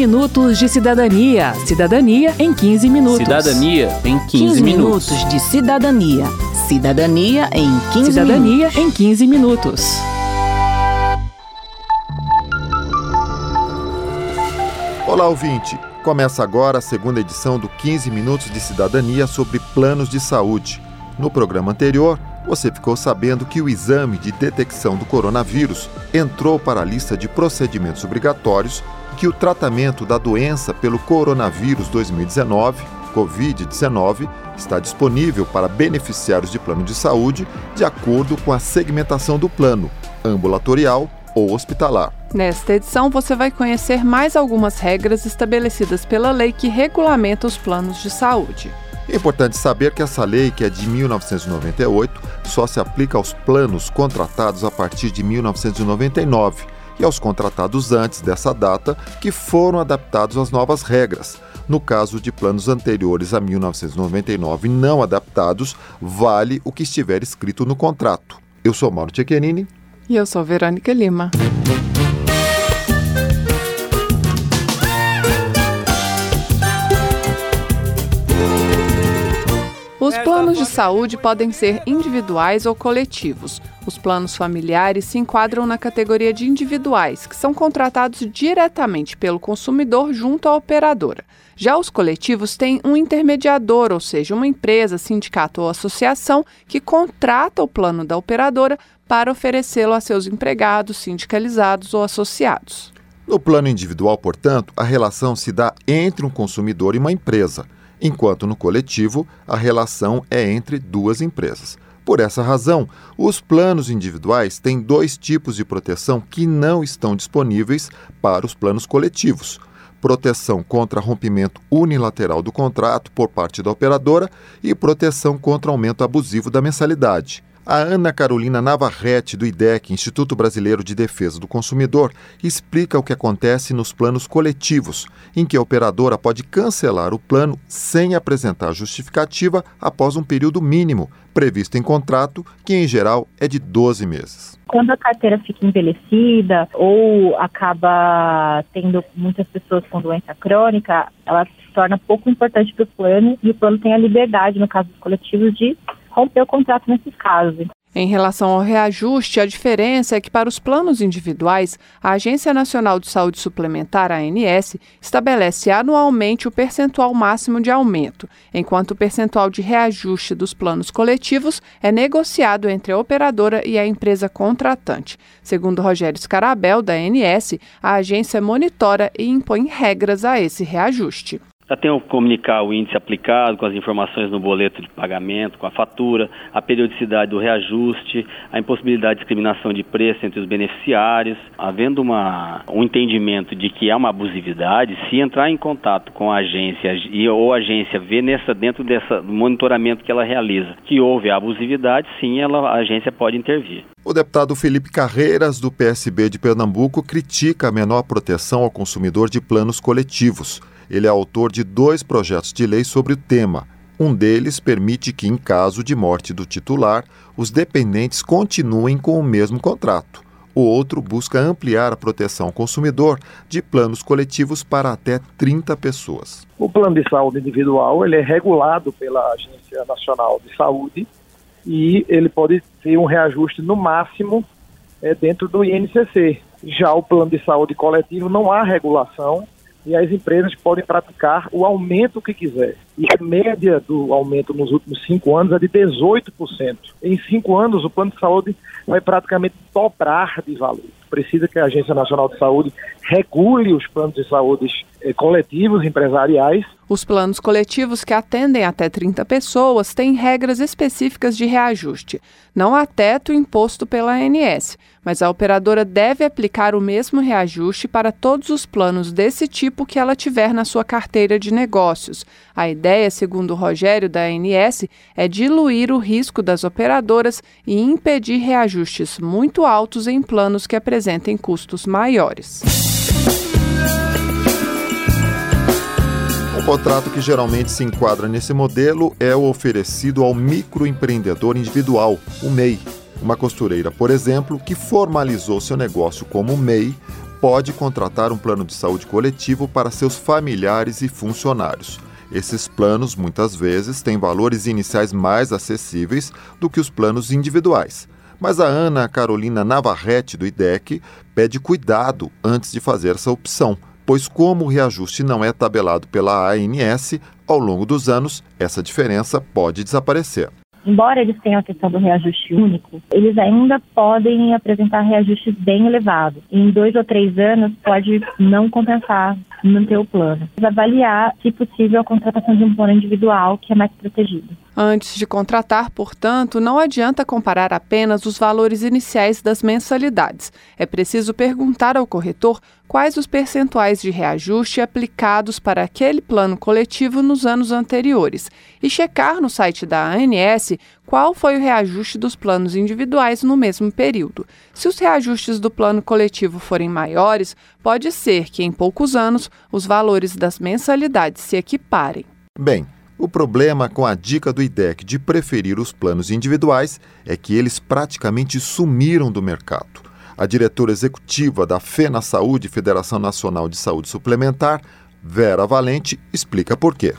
minutos de cidadania. Cidadania em 15 minutos. Cidadania em 15, 15 minutos. minutos de cidadania. Cidadania em 15 Cidadania minutos. em 15 minutos. Olá, ouvinte! Começa agora a segunda edição do 15 Minutos de Cidadania sobre planos de saúde. No programa anterior, você ficou sabendo que o exame de detecção do coronavírus entrou para a lista de procedimentos obrigatórios e que o tratamento da doença pelo coronavírus 2019, Covid-19, está disponível para beneficiários de plano de saúde de acordo com a segmentação do plano, ambulatorial ou hospitalar. Nesta edição, você vai conhecer mais algumas regras estabelecidas pela lei que regulamenta os planos de saúde. É importante saber que essa lei, que é de 1998, só se aplica aos planos contratados a partir de 1999 e aos contratados antes dessa data que foram adaptados às novas regras. No caso de planos anteriores a 1999 não adaptados, vale o que estiver escrito no contrato. Eu sou Mauro Tchequerini. E eu sou Verônica Lima. Planos de saúde podem ser individuais ou coletivos. Os planos familiares se enquadram na categoria de individuais, que são contratados diretamente pelo consumidor junto à operadora. Já os coletivos têm um intermediador, ou seja, uma empresa, sindicato ou associação que contrata o plano da operadora para oferecê-lo a seus empregados, sindicalizados ou associados. No plano individual, portanto, a relação se dá entre um consumidor e uma empresa, enquanto no coletivo a relação é entre duas empresas. Por essa razão, os planos individuais têm dois tipos de proteção que não estão disponíveis para os planos coletivos: proteção contra rompimento unilateral do contrato por parte da operadora e proteção contra aumento abusivo da mensalidade. A Ana Carolina Navarrete, do IDEC, Instituto Brasileiro de Defesa do Consumidor, explica o que acontece nos planos coletivos, em que a operadora pode cancelar o plano sem apresentar justificativa após um período mínimo, previsto em contrato, que em geral é de 12 meses. Quando a carteira fica envelhecida ou acaba tendo muitas pessoas com doença crônica, ela se torna pouco importante para o plano e o plano tem a liberdade, no caso dos coletivos, de romper o contrato nesses casos. Em relação ao reajuste, a diferença é que para os planos individuais, a Agência Nacional de Saúde Suplementar, ANS, estabelece anualmente o percentual máximo de aumento, enquanto o percentual de reajuste dos planos coletivos é negociado entre a operadora e a empresa contratante. Segundo Rogério Scarabel, da ANS, a agência monitora e impõe regras a esse reajuste. Já tem o comunicar o índice aplicado com as informações no boleto de pagamento, com a fatura, a periodicidade do reajuste, a impossibilidade de discriminação de preço entre os beneficiários. Havendo uma, um entendimento de que há uma abusividade, se entrar em contato com a agência e, ou a agência vê nessa, dentro desse monitoramento que ela realiza que houve a abusividade, sim, ela, a agência pode intervir. O deputado Felipe Carreiras, do PSB de Pernambuco, critica a menor proteção ao consumidor de planos coletivos. Ele é autor de dois projetos de lei sobre o tema. Um deles permite que, em caso de morte do titular, os dependentes continuem com o mesmo contrato. O outro busca ampliar a proteção ao consumidor de planos coletivos para até 30 pessoas. O plano de saúde individual ele é regulado pela Agência Nacional de Saúde e ele pode ter um reajuste no máximo é, dentro do INCC. Já o plano de saúde coletivo não há regulação e as empresas podem praticar o aumento que quiser. E a média do aumento nos últimos cinco anos é de 18%. Em cinco anos, o plano de saúde vai praticamente dobrar de valor. Precisa que a Agência Nacional de Saúde regule os planos de saúde coletivos, empresariais. Os planos coletivos que atendem até 30 pessoas têm regras específicas de reajuste. Não há teto imposto pela ANS, mas a operadora deve aplicar o mesmo reajuste para todos os planos desse tipo que ela tiver na sua carteira de negócios. A ideia, segundo o Rogério da ANS, é diluir o risco das operadoras e impedir reajustes muito altos em planos que apresentem custos maiores. Um contrato que geralmente se enquadra nesse modelo é o oferecido ao microempreendedor individual, o MEI. Uma costureira, por exemplo, que formalizou seu negócio como MEI, pode contratar um plano de saúde coletivo para seus familiares e funcionários. Esses planos, muitas vezes, têm valores iniciais mais acessíveis do que os planos individuais. Mas a Ana Carolina Navarrete, do IDEC, pede cuidado antes de fazer essa opção, pois, como o reajuste não é tabelado pela ANS, ao longo dos anos, essa diferença pode desaparecer. Embora eles tenham a questão do reajuste único, eles ainda podem apresentar reajustes bem elevados. Em dois ou três anos, pode não compensar manter o plano. Avaliar, se possível, a contratação de um plano individual que é mais protegido. Antes de contratar, portanto, não adianta comparar apenas os valores iniciais das mensalidades. É preciso perguntar ao corretor quais os percentuais de reajuste aplicados para aquele plano coletivo nos anos anteriores e checar no site da ANS qual foi o reajuste dos planos individuais no mesmo período. Se os reajustes do plano coletivo forem maiores, pode ser que em poucos anos os valores das mensalidades se equiparem. Bem, o problema com a dica do IDEC de preferir os planos individuais é que eles praticamente sumiram do mercado. A diretora executiva da FENA Saúde, Federação Nacional de Saúde Suplementar, Vera Valente, explica por quê.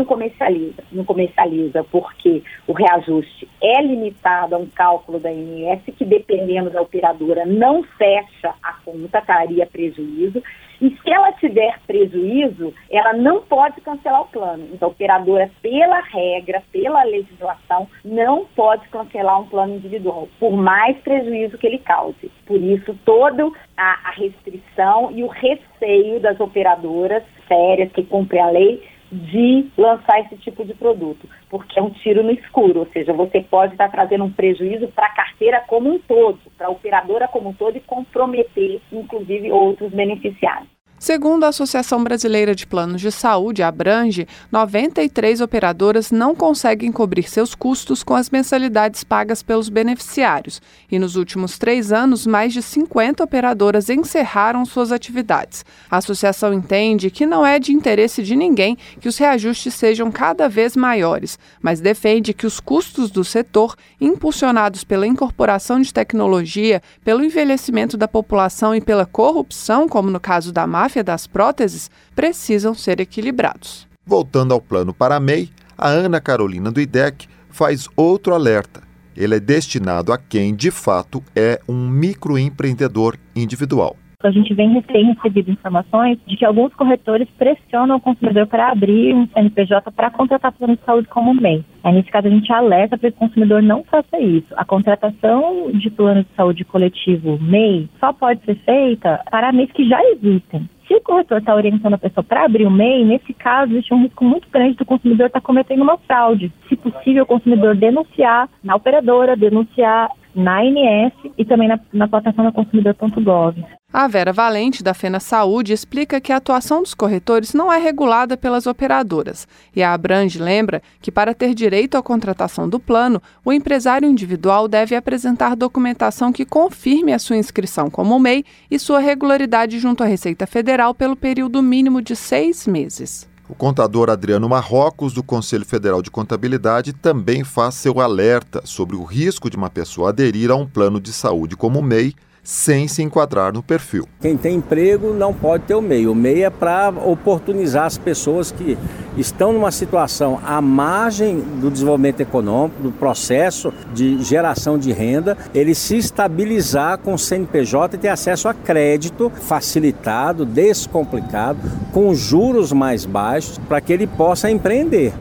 Não comercializa? Não comercializa porque o reajuste é limitado a um cálculo da INS que, dependendo da operadora, não fecha a conta, traria prejuízo. E se ela tiver prejuízo, ela não pode cancelar o plano. Então, a operadora, pela regra, pela legislação, não pode cancelar um plano individual, por mais prejuízo que ele cause. Por isso, toda a, a restrição e o receio das operadoras sérias que cumprem a lei de lançar esse tipo de produto, porque é um tiro no escuro, ou seja, você pode estar trazendo um prejuízo para a carteira como um todo, para a operadora como um todo e comprometer, inclusive, outros beneficiários. Segundo a Associação Brasileira de Planos de Saúde, Abrange, 93 operadoras não conseguem cobrir seus custos com as mensalidades pagas pelos beneficiários. E nos últimos três anos, mais de 50 operadoras encerraram suas atividades. A associação entende que não é de interesse de ninguém que os reajustes sejam cada vez maiores, mas defende que os custos do setor, impulsionados pela incorporação de tecnologia, pelo envelhecimento da população e pela corrupção, como no caso da máfia, máfia das próteses precisam ser equilibrados. Voltando ao plano para a MEI, a Ana Carolina do IDEC faz outro alerta. Ele é destinado a quem, de fato, é um microempreendedor individual. A gente vem tem recebido informações de que alguns corretores pressionam o consumidor para abrir um CNPJ para contratar plano de saúde como MEI. Aí, nesse caso, a gente alerta para que o consumidor não faça isso. A contratação de plano de saúde coletivo MEI só pode ser feita para MEIs que já existem. Se o corretor está orientando a pessoa para abrir o MEI, nesse caso existe um risco muito grande do consumidor estar tá cometendo uma fraude. Se possível, o consumidor denunciar na operadora, denunciar na ANS e também na, na plataforma consumidor.gov. A Vera Valente, da Fena Saúde, explica que a atuação dos corretores não é regulada pelas operadoras. E a Abrange lembra que, para ter direito à contratação do plano, o empresário individual deve apresentar documentação que confirme a sua inscrição como MEI e sua regularidade junto à Receita Federal pelo período mínimo de seis meses. O contador Adriano Marrocos, do Conselho Federal de Contabilidade, também faz seu alerta sobre o risco de uma pessoa aderir a um plano de saúde como MEI sem se enquadrar no perfil. Quem tem emprego não pode ter o MEI. O MEI é para oportunizar as pessoas que estão numa situação à margem do desenvolvimento econômico, do processo de geração de renda, ele se estabilizar com o CNPJ e ter acesso a crédito facilitado, descomplicado, com juros mais baixos, para que ele possa empreender.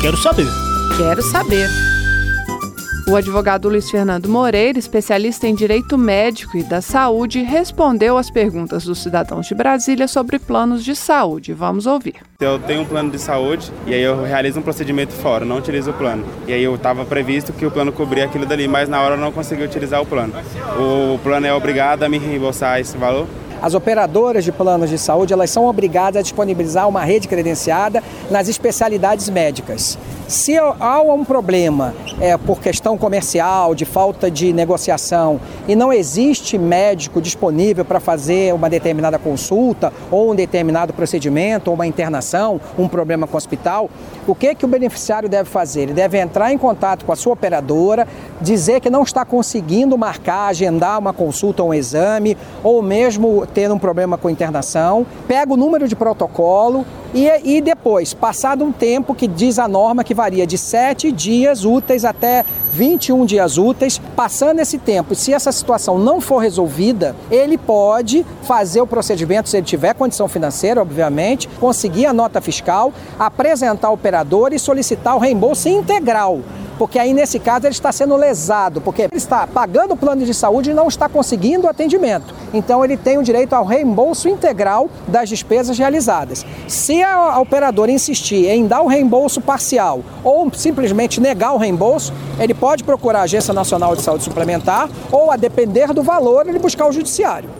Quero saber. Quero saber. O advogado Luiz Fernando Moreira, especialista em direito médico e da saúde, respondeu às perguntas dos cidadãos de Brasília sobre planos de saúde. Vamos ouvir. Eu tenho um plano de saúde e aí eu realizo um procedimento fora, não utilizo o plano. E aí eu estava previsto que o plano cobria aquilo dali, mas na hora eu não consegui utilizar o plano. O plano é obrigado a me reembolsar esse valor? As operadoras de planos de saúde elas são obrigadas a disponibilizar uma rede credenciada nas especialidades médicas. Se há um problema é, por questão comercial, de falta de negociação, e não existe médico disponível para fazer uma determinada consulta, ou um determinado procedimento, ou uma internação, um problema com o hospital, o que, que o beneficiário deve fazer? Ele deve entrar em contato com a sua operadora, dizer que não está conseguindo marcar, agendar uma consulta um exame, ou mesmo ter um problema com internação, pega o número de protocolo e, e depois, passado um tempo que diz a norma que varia de 7 dias úteis até 21 dias úteis, passando esse tempo, se essa situação não for resolvida, ele pode fazer o procedimento, se ele tiver condição financeira, obviamente, conseguir a nota fiscal, apresentar ao operador e solicitar o reembolso integral porque aí nesse caso ele está sendo lesado, porque ele está pagando o plano de saúde e não está conseguindo o atendimento. Então ele tem o direito ao reembolso integral das despesas realizadas. Se a operadora insistir em dar o reembolso parcial ou simplesmente negar o reembolso, ele pode procurar a Agência Nacional de Saúde Suplementar ou, a depender do valor, ele buscar o judiciário.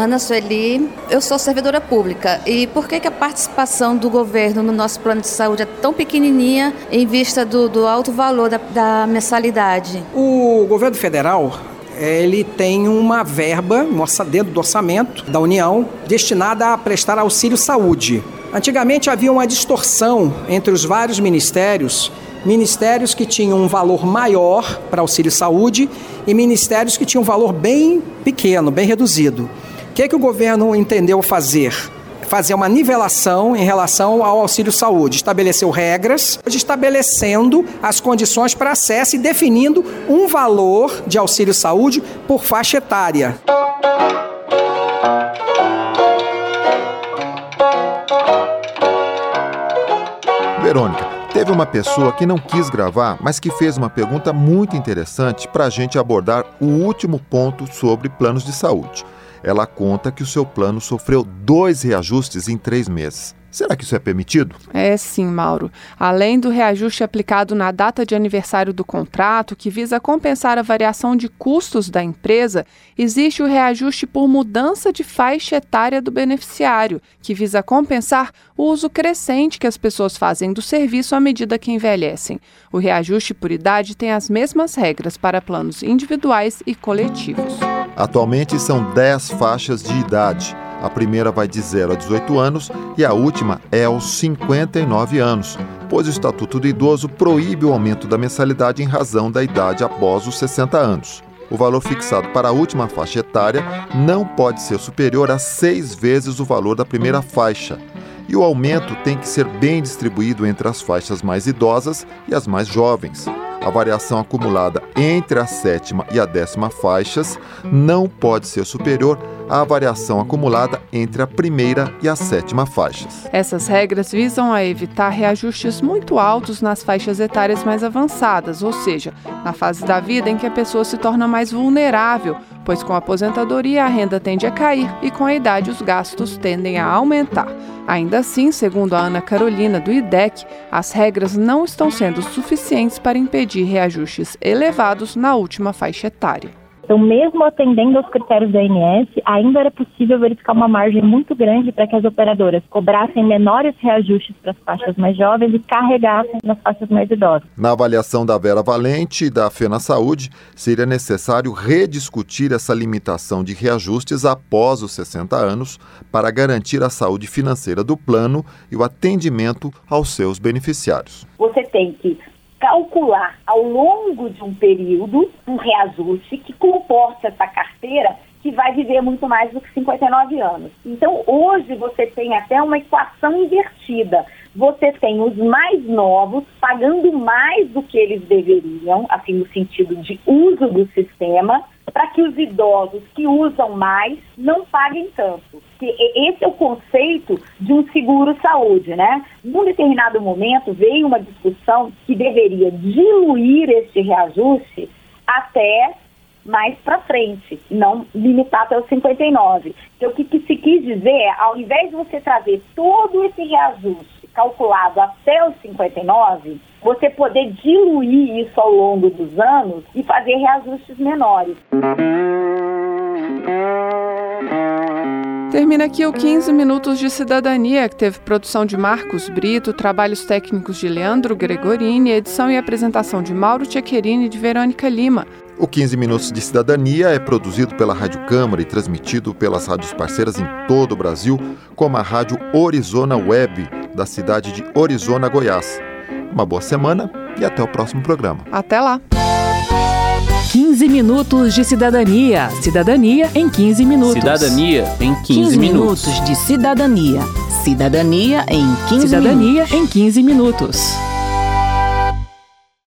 Ana Sueli, eu sou servidora pública. E por que, que a participação do governo no nosso plano de saúde é tão pequenininha em vista do, do alto valor da, da mensalidade? O governo federal ele tem uma verba dentro do orçamento da União destinada a prestar auxílio saúde. Antigamente havia uma distorção entre os vários ministérios ministérios que tinham um valor maior para auxílio saúde e ministérios que tinham um valor bem pequeno, bem reduzido que, que o governo entendeu fazer? Fazer uma nivelação em relação ao auxílio saúde. Estabeleceu regras, estabelecendo as condições para acesso e definindo um valor de auxílio saúde por faixa etária. Verônica, teve uma pessoa que não quis gravar, mas que fez uma pergunta muito interessante para a gente abordar o último ponto sobre planos de saúde ela conta que o seu plano sofreu dois reajustes em três meses. Será que isso é permitido? É sim, Mauro. Além do reajuste aplicado na data de aniversário do contrato, que visa compensar a variação de custos da empresa, existe o reajuste por mudança de faixa etária do beneficiário, que visa compensar o uso crescente que as pessoas fazem do serviço à medida que envelhecem. O reajuste por idade tem as mesmas regras para planos individuais e coletivos. Atualmente são 10 faixas de idade. A primeira vai de 0 a 18 anos e a última é aos 59 anos, pois o Estatuto do Idoso proíbe o aumento da mensalidade em razão da idade após os 60 anos. O valor fixado para a última faixa etária não pode ser superior a seis vezes o valor da primeira faixa. E o aumento tem que ser bem distribuído entre as faixas mais idosas e as mais jovens a variação acumulada entre a sétima e a décima faixas não pode ser superior à variação acumulada entre a primeira e a sétima faixas. Essas regras visam a evitar reajustes muito altos nas faixas etárias mais avançadas, ou seja, na fase da vida em que a pessoa se torna mais vulnerável, pois com a aposentadoria a renda tende a cair e com a idade os gastos tendem a aumentar. Ainda assim, segundo a Ana Carolina do IDEC, as regras não estão sendo suficientes para impedir reajustes elevados na última faixa etária. Então, mesmo atendendo aos critérios da ANS, ainda era possível verificar uma margem muito grande para que as operadoras cobrassem menores reajustes para as faixas mais jovens e carregassem nas faixas mais idosas. Na avaliação da Vera Valente e da Fena Saúde, seria necessário rediscutir essa limitação de reajustes após os 60 anos para garantir a saúde financeira do plano e o atendimento aos seus beneficiários. Você tem que calcular ao longo de um período um reajuste que comporta essa carteira que vai viver muito mais do que 59 anos. Então, hoje você tem até uma equação invertida. Você tem os mais novos pagando mais do que eles deveriam, assim, no sentido de uso do sistema, para que os idosos que usam mais não paguem tanto. Esse é o conceito de um seguro saúde, né? Num determinado momento veio uma discussão que deveria diluir este reajuste até mais para frente, não limitar até os 59. Então, o que, que se quis dizer é, ao invés de você trazer todo esse reajuste calculado até os 59, você poder diluir isso ao longo dos anos e fazer reajustes menores. Termina aqui o 15 Minutos de Cidadania, que teve produção de Marcos Brito, trabalhos técnicos de Leandro Gregorini, edição e apresentação de Mauro Tchequerini e de Verônica Lima. O 15 Minutos de Cidadania é produzido pela Rádio Câmara e transmitido pelas rádios parceiras em todo o Brasil, como a Rádio Orizona Web, da cidade de Orizona, Goiás. Uma boa semana e até o próximo programa. Até lá! 15 minutos de cidadania. Cidadania em 15 minutos. Cidadania em 15, 15 minutos. minutos de cidadania. Cidadania em 15 Cidadania minutos. em 15 minutos.